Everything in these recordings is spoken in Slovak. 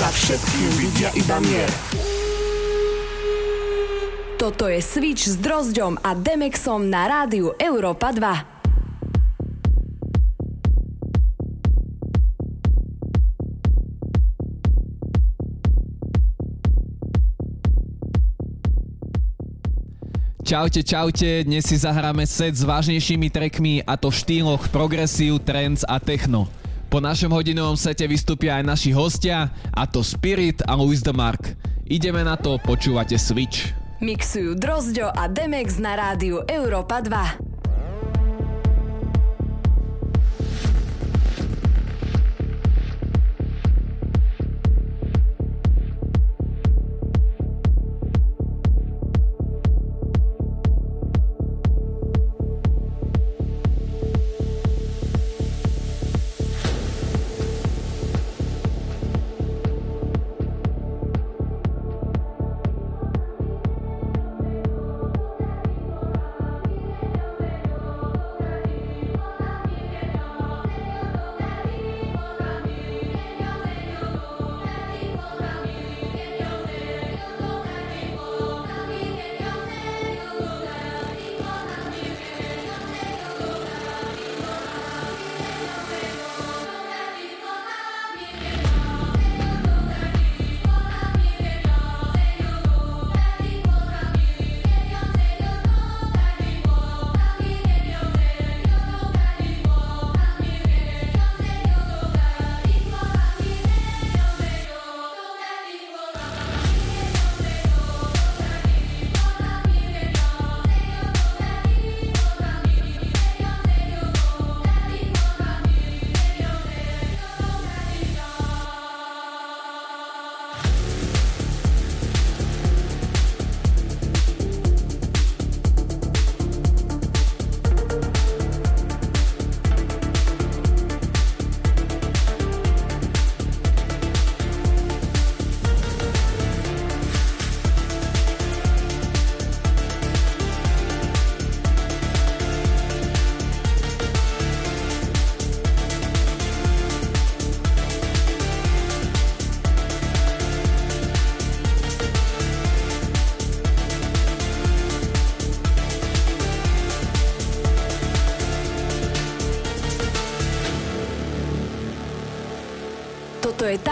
Za všetkým vidia iba mier. Toto je Switch s Drozďom a Demexom na rádiu Európa 2. Čaute, čaute, dnes si zahráme set s vážnejšími trackmi a to v štýloch progresiv, trance a techno. Po našom hodinovom sete vystúpia aj naši hostia, a to Spirit a Louis the Mark. Ideme na to, počúvate Switch. Mixujú Drozďo a Demex na rádiu Európa 2.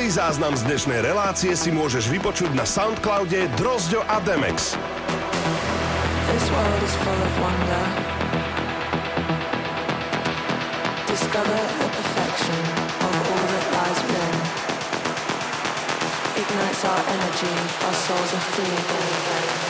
Celý záznam z dnešnej relácie si môžeš vypočuť na Soundcloude Drozďo a Demex. This world is full of wonder. Discover the perfection of all that lies within. Ignites our energy, our souls are free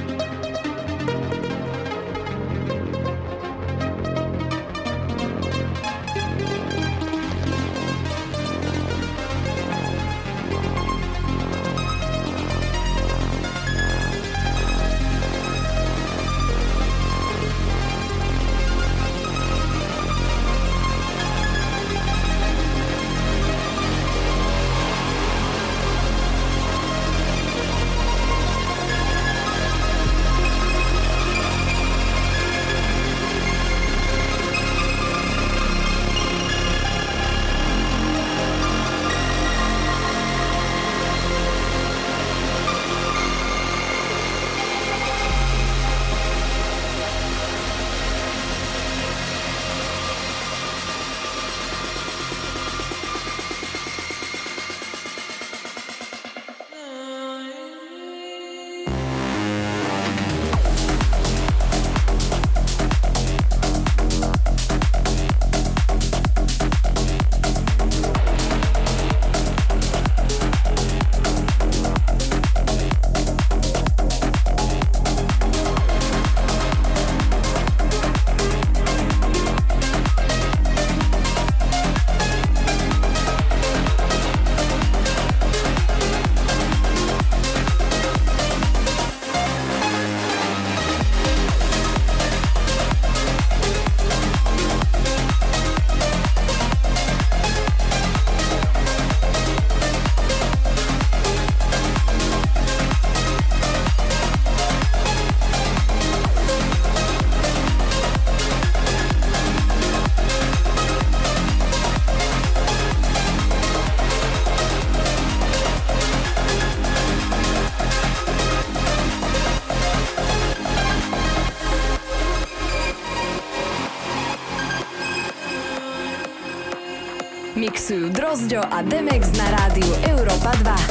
a Demex na rádiu Európa 2.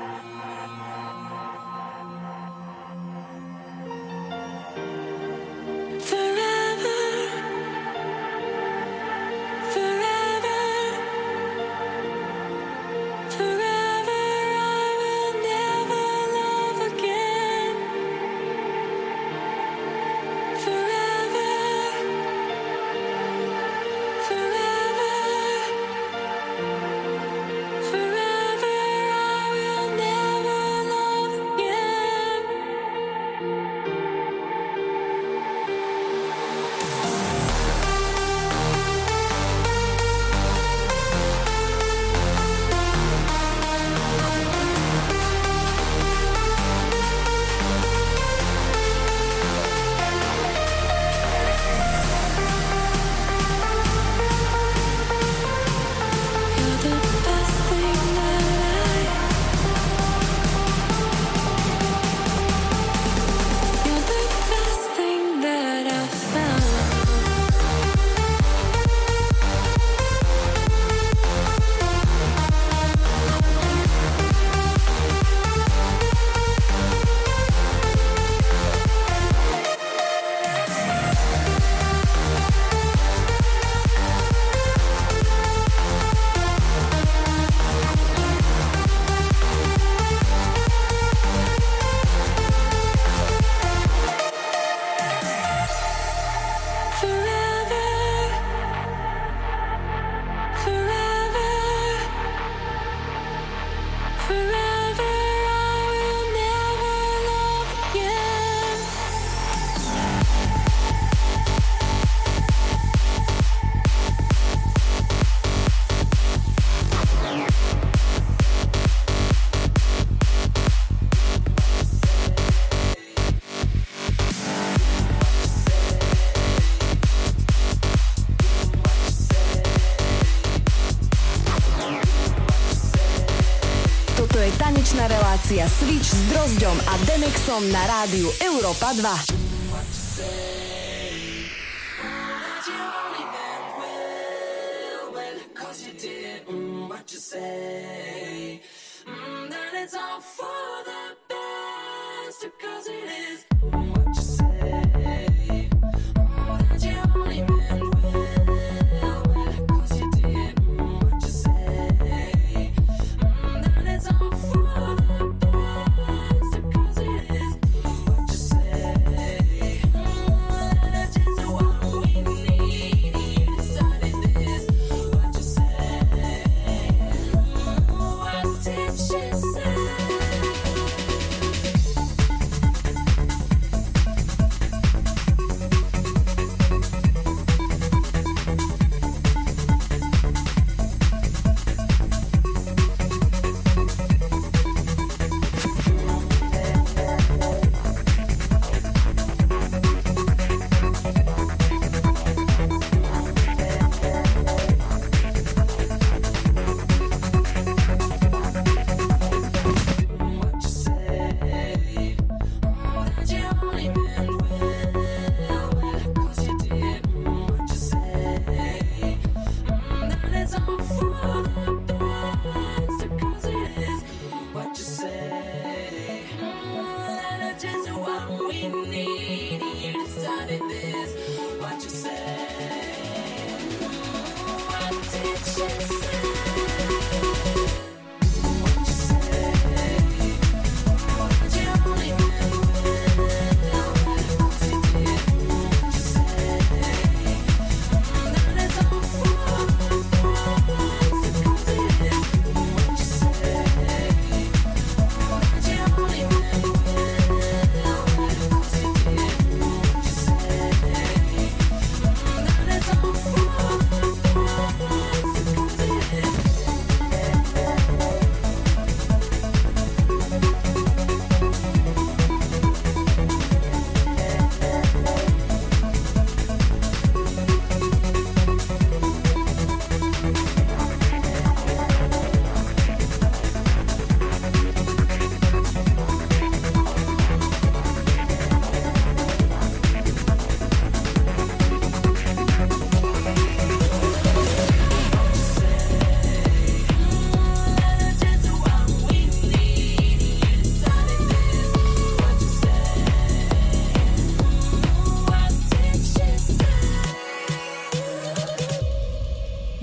Drozďom a Demexom na rádiu Europa 2.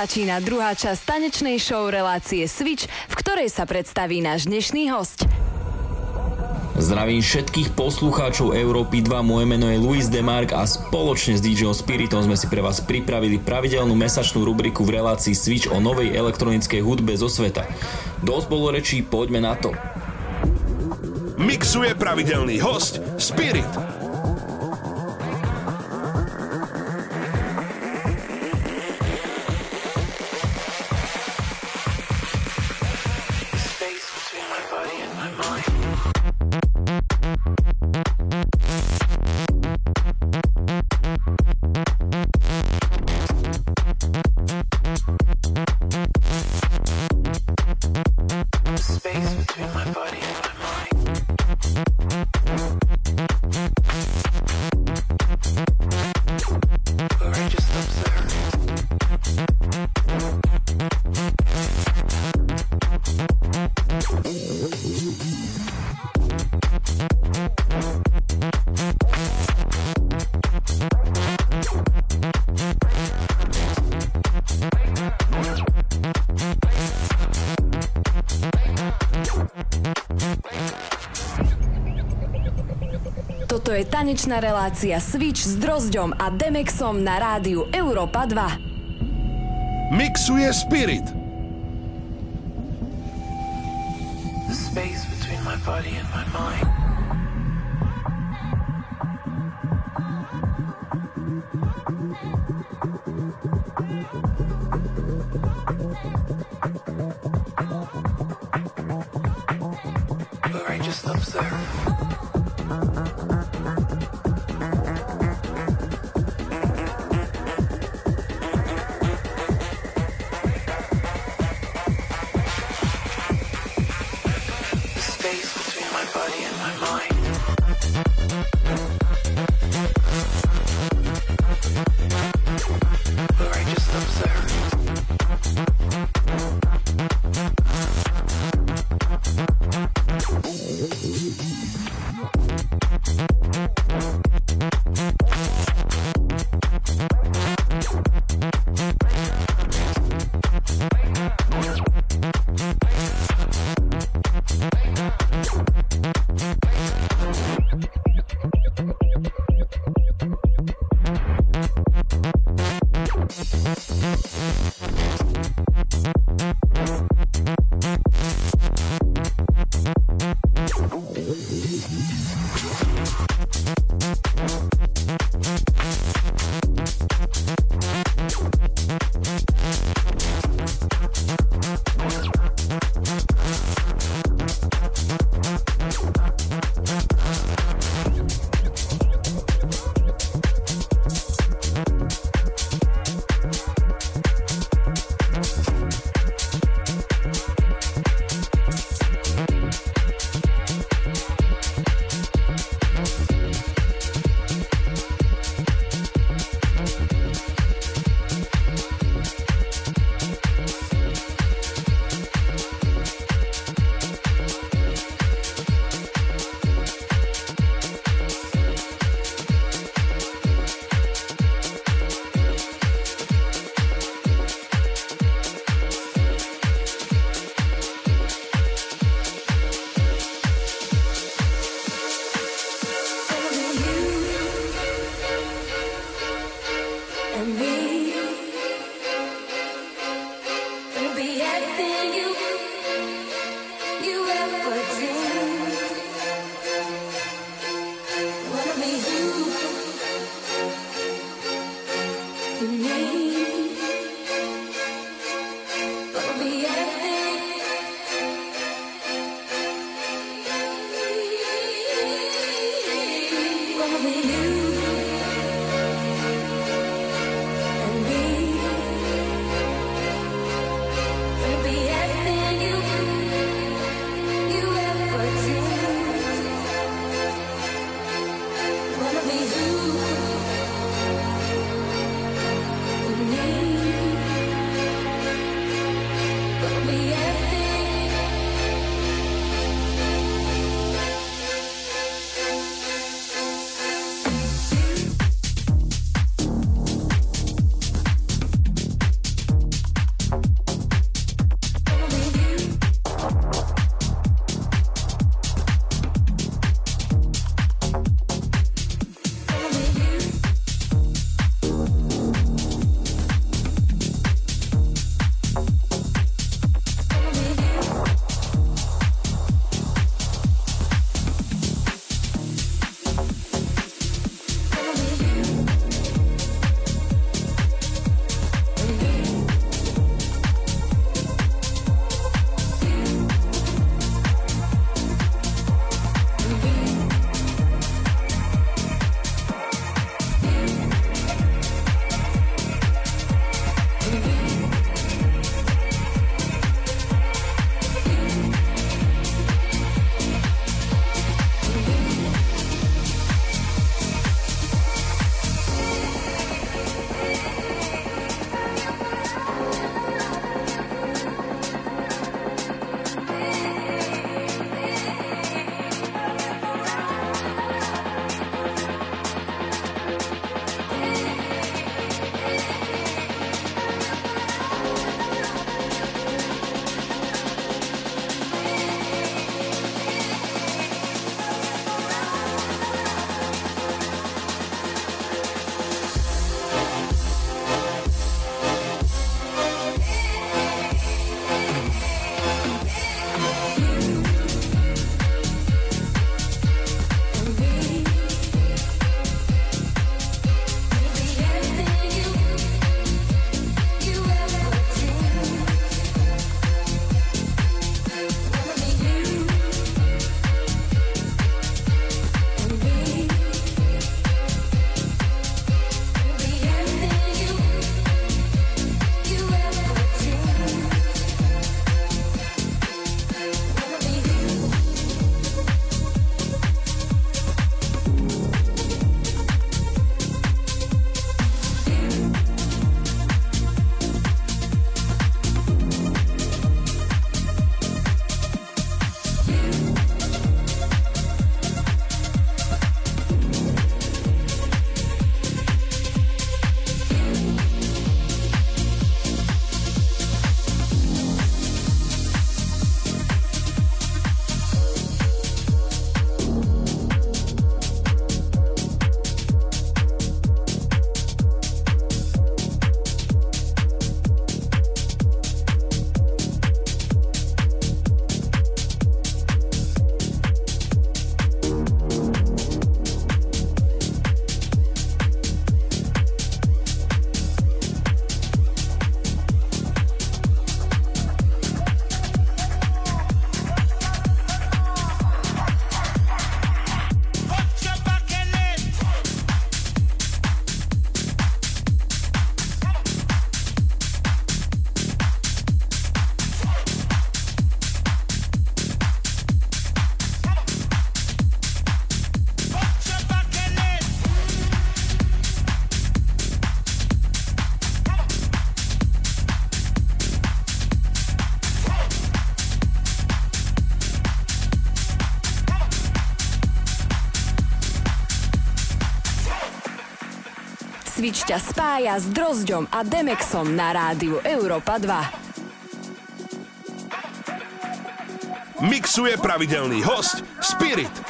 Začína druhá časť tanečnej show relácie Switch, v ktorej sa predstaví náš dnešný host. Zdravím všetkých poslucháčov Európy 2, moje meno je Luis Demark a spoločne s DJom Spiritom sme si pre vás pripravili pravidelnú mesačnú rubriku v relácii Switch o novej elektronickej hudbe zo sveta. Dosť bolo rečí, poďme na to. Mixuje pravidelný host Spirit. Tanečná relácia Switch s Drozďom a Demexom na rádiu Europa 2. Mixuje Spirit. Radič ťa spája s Drozďom a Demexom na rádiu Európa 2. Mixuje pravidelný host Spirit.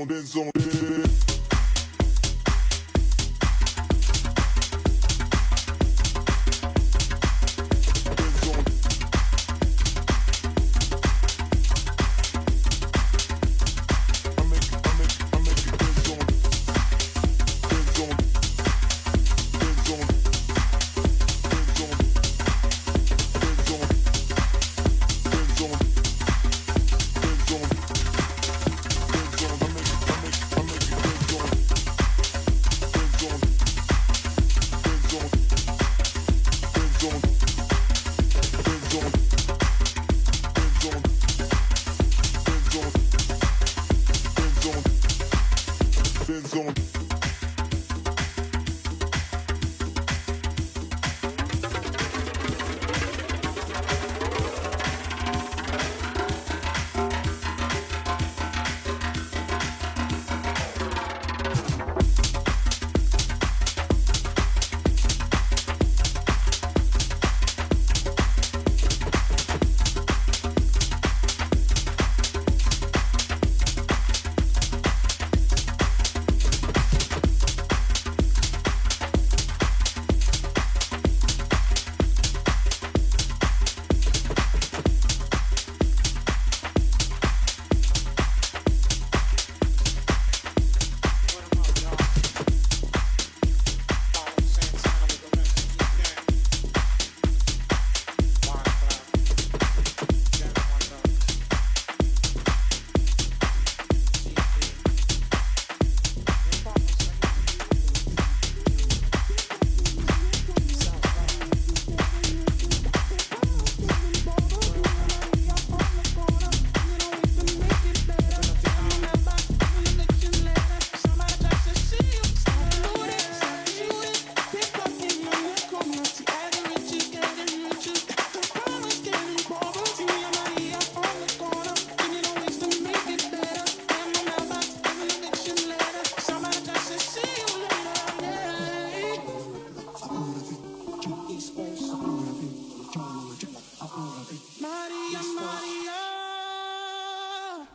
on, Benz zone.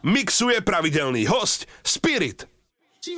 mixuje pravidelný host Spirit. She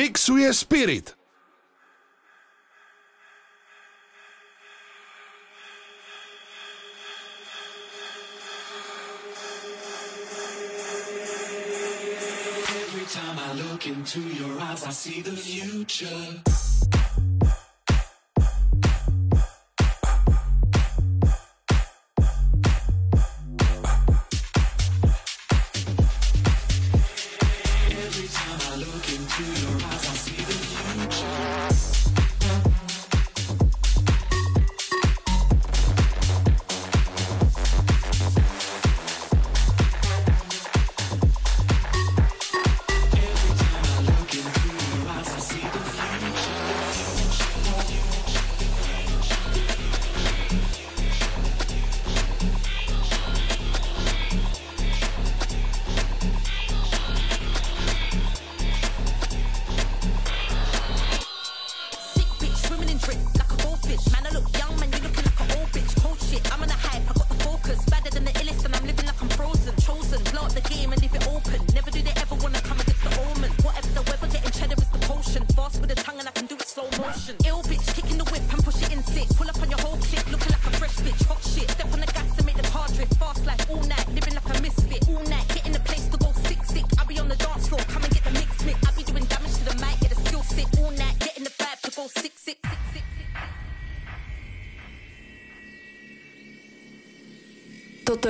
Mixuje Spirit.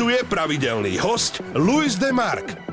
Mixuje pravidelný host Luis Demark. ťa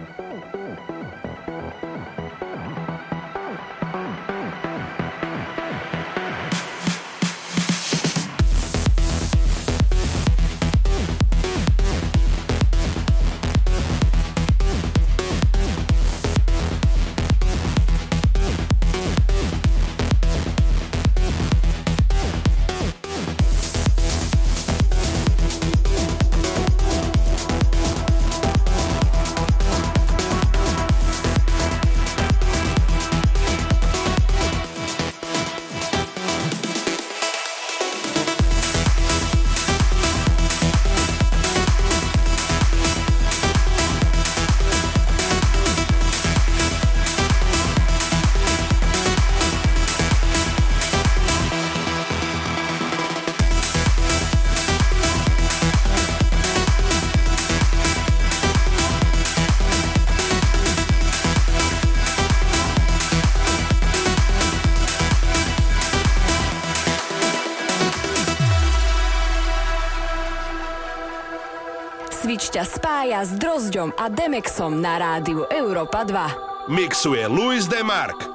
s Drozďom a Demexom na rádiu Európa 2. Mixuje Luis Demark.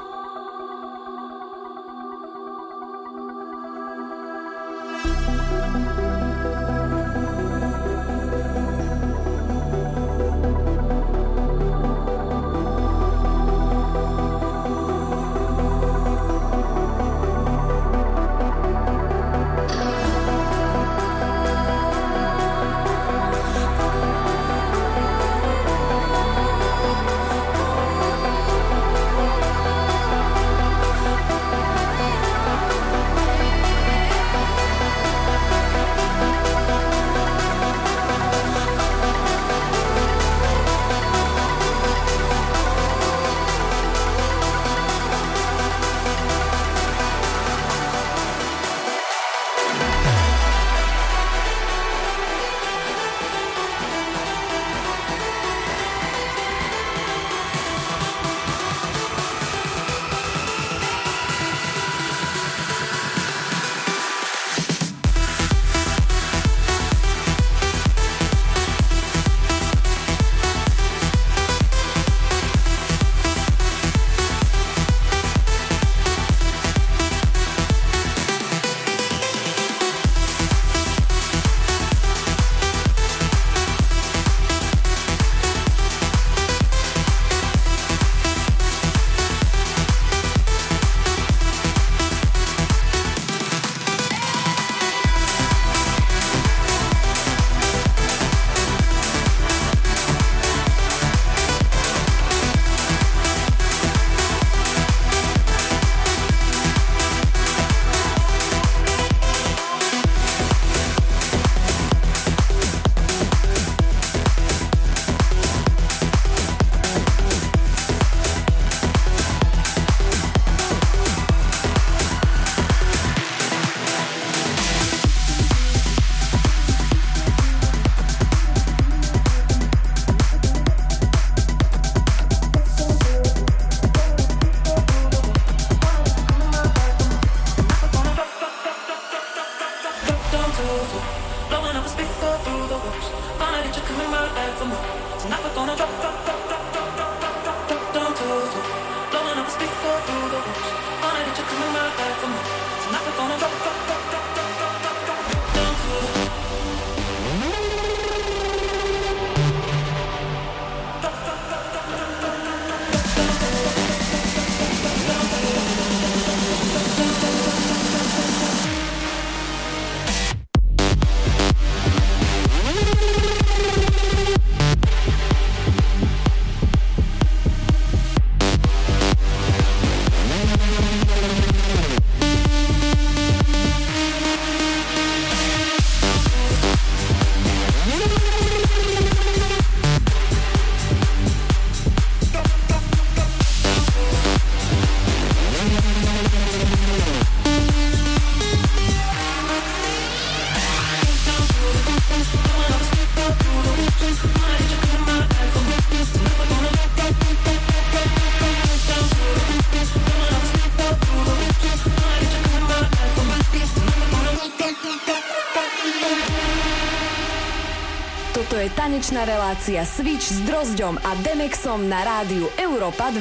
Tanečná relácia Switch s Drozďom a Demexom na rádiu Europa 2.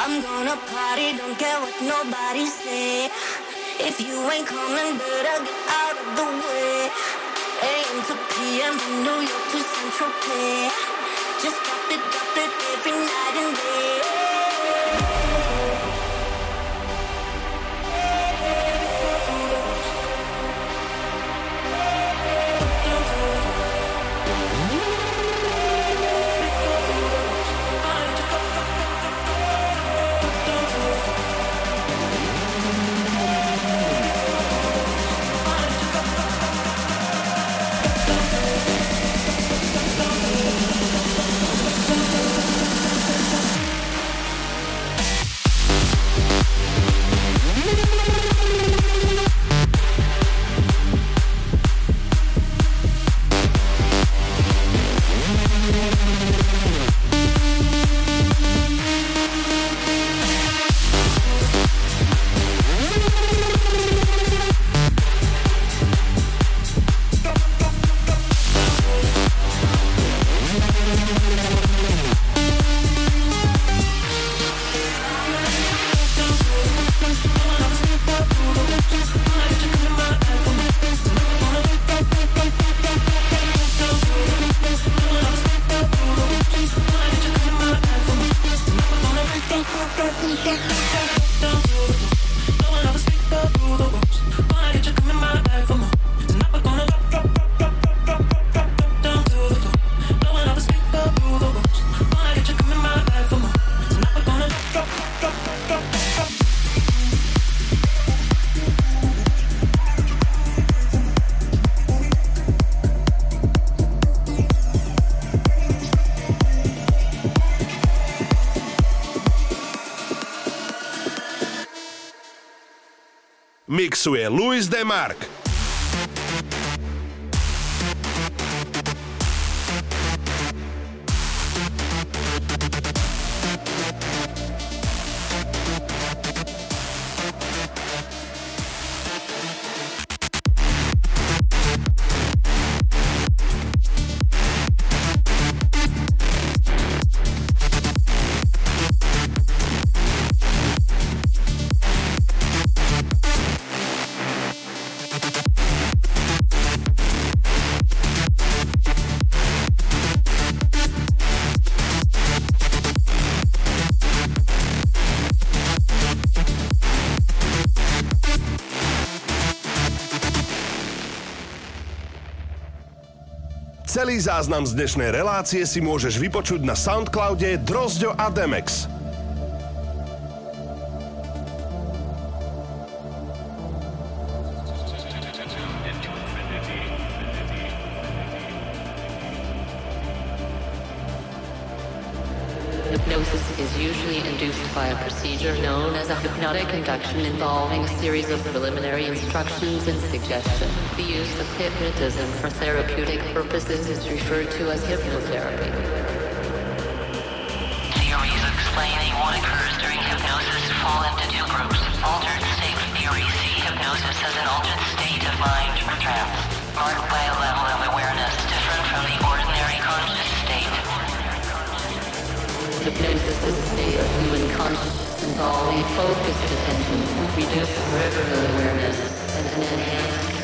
I'm gonna party, don't care what nobody say. If you ain't coming, better get out of the way. AM to PM from New York to Central Pay. Just drop it, drop it every night and day. Mixuje Luis Demark. Celý záznam z dnešnej relácie si môžeš vypočuť na Soundcloude Drozďo a Demex. Hypnosis is usually induced by a procedure known as a hypnotic induction involving a series of preliminary instructions and suggestions. The use of hypnotism for therapeutic purposes is referred to as hypnotherapy. Theories explaining what occurs during hypnosis fall into two groups. Altered state theory: see hypnosis as an altered state of mind or trance, marked by a level of awareness different from the ordinary conscious state. Hypnosis is a state of human consciousness involving focused attention, reduced peripheral awareness, and an enhanced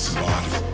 his body.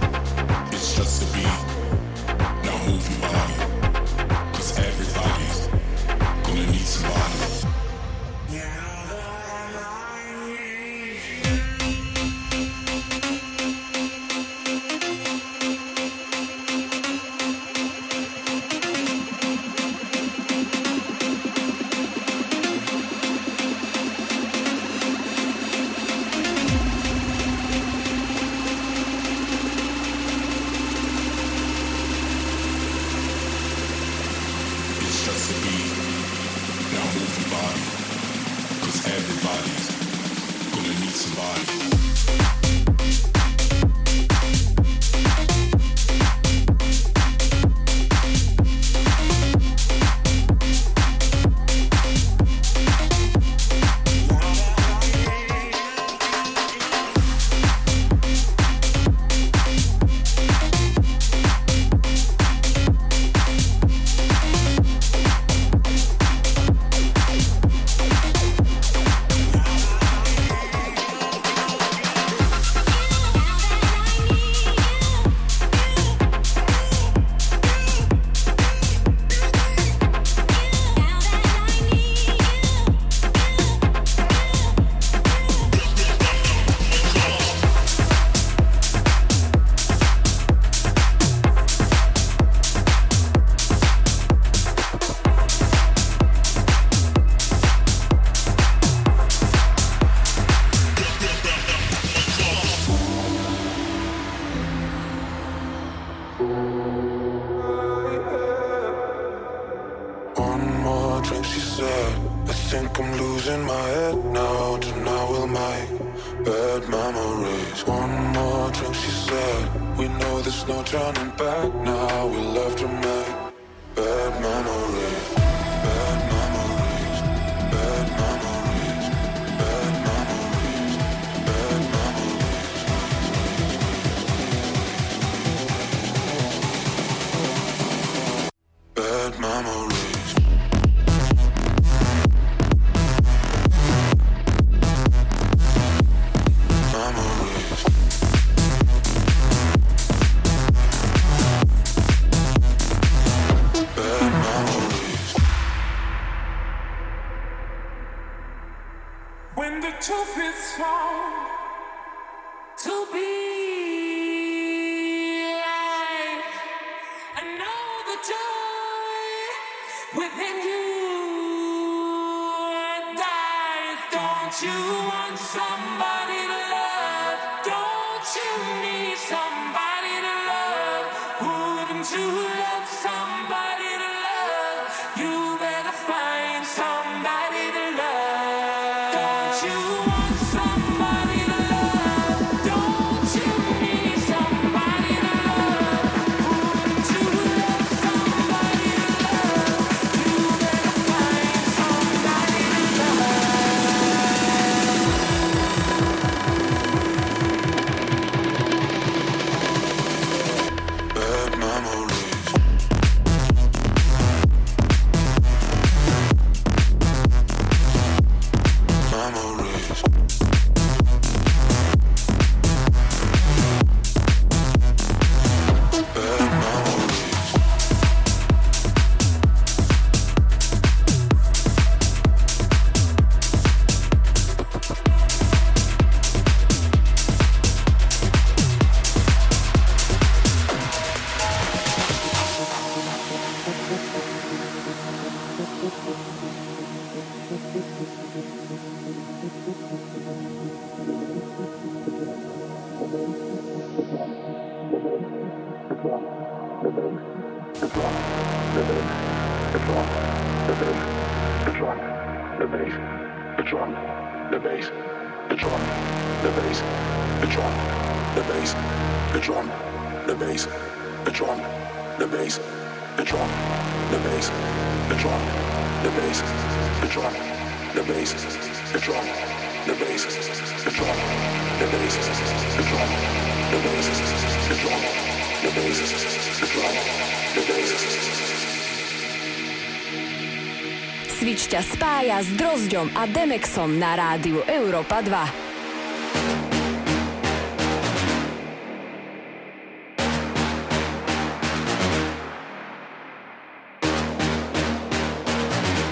Flexom a Demexom na rádiu Európa 2.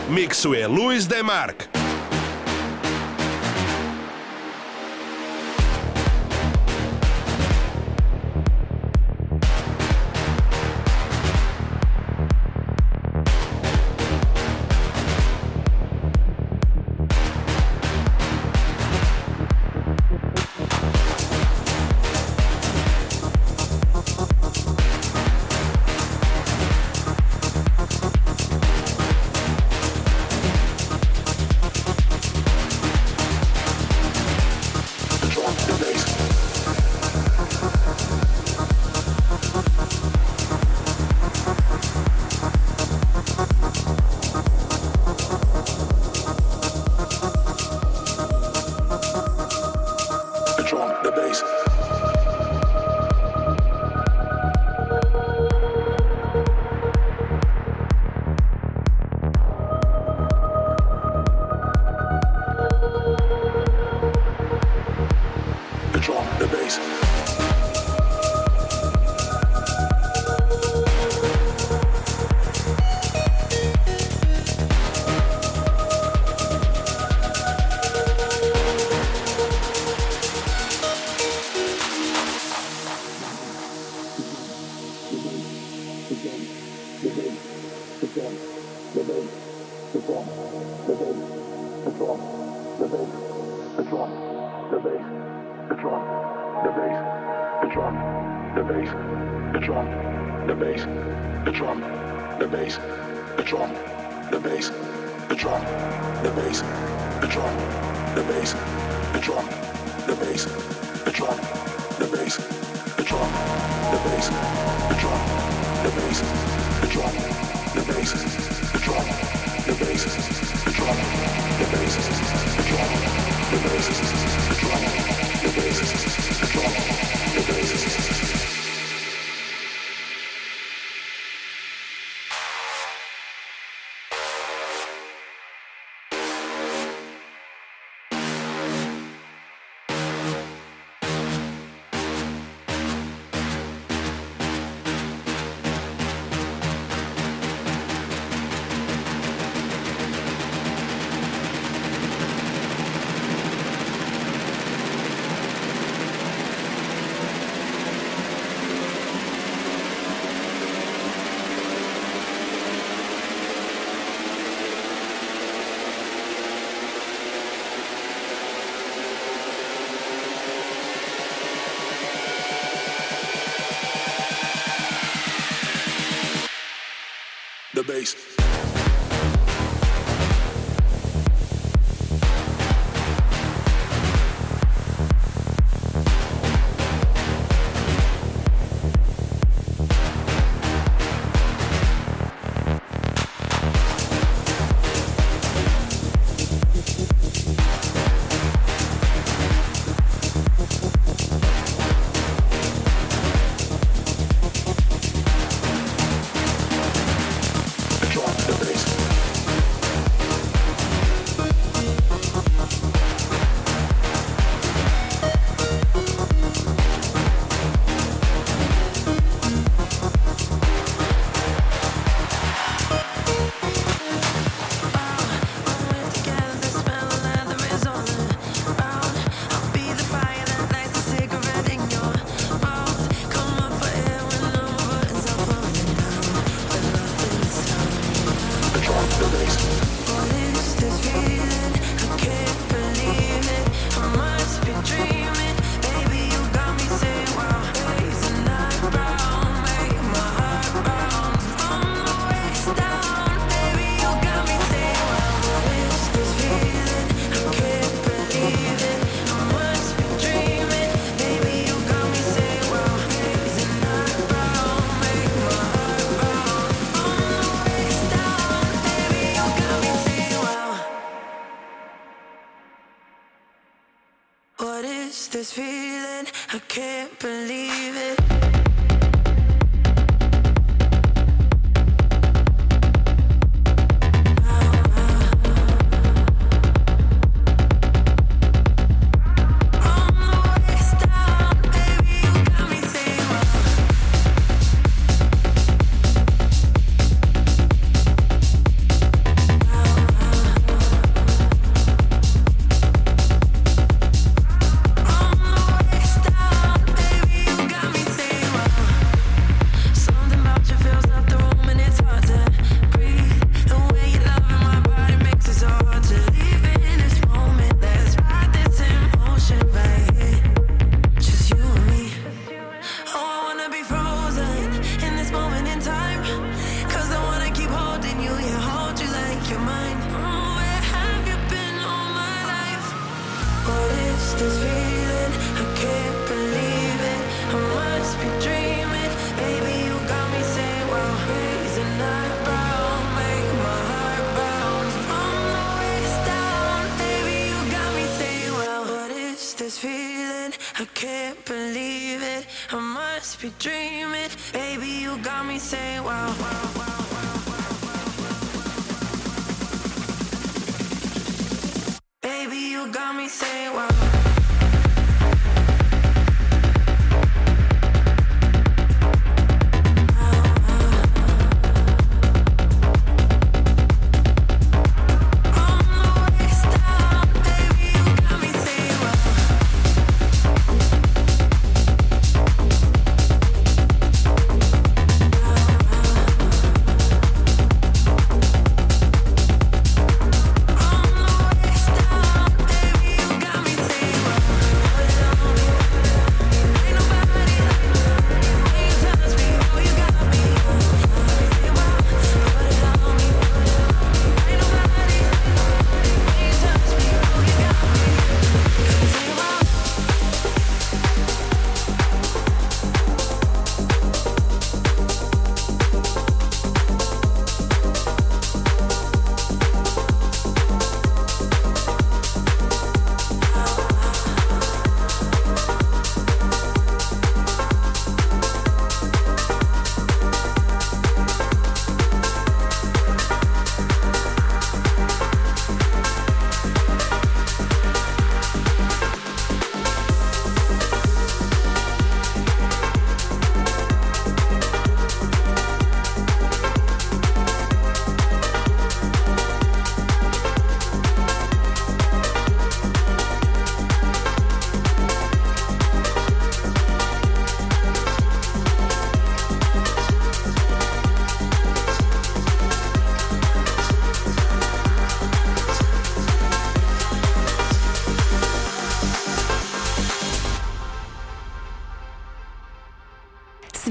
Mixuje Luis de Mark. bass.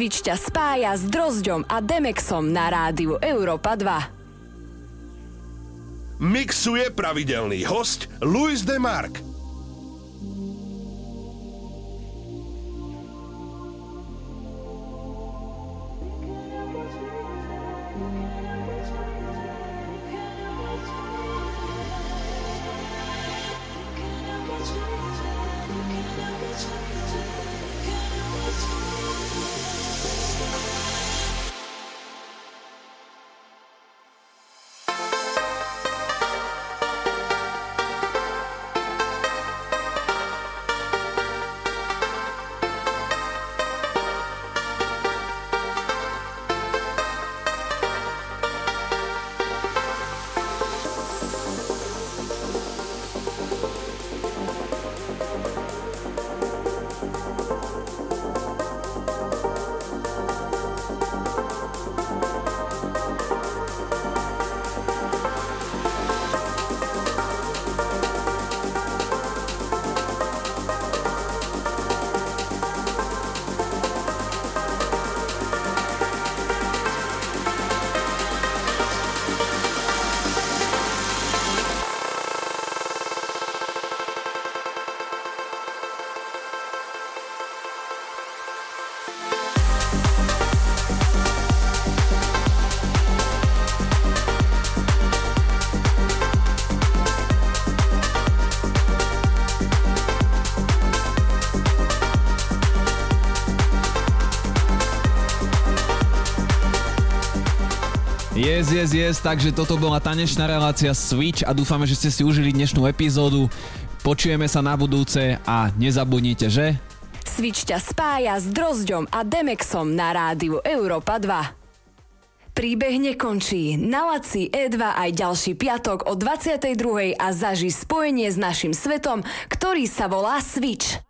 Switch ťa spája s Drozďom a Demexom na rádiu Európa 2. Mixuje pravidelný host Luis Demark. Yes, yes, yes, takže toto bola tanečná relácia Switch a dúfame, že ste si užili dnešnú epizódu. Počujeme sa na budúce a nezabudnite, že? Switch ťa spája s Drozďom a Demexom na rádiu Európa 2. Príbeh nekončí. Na Laci E2 aj ďalší piatok o 22. a zaži spojenie s našim svetom, ktorý sa volá Switch.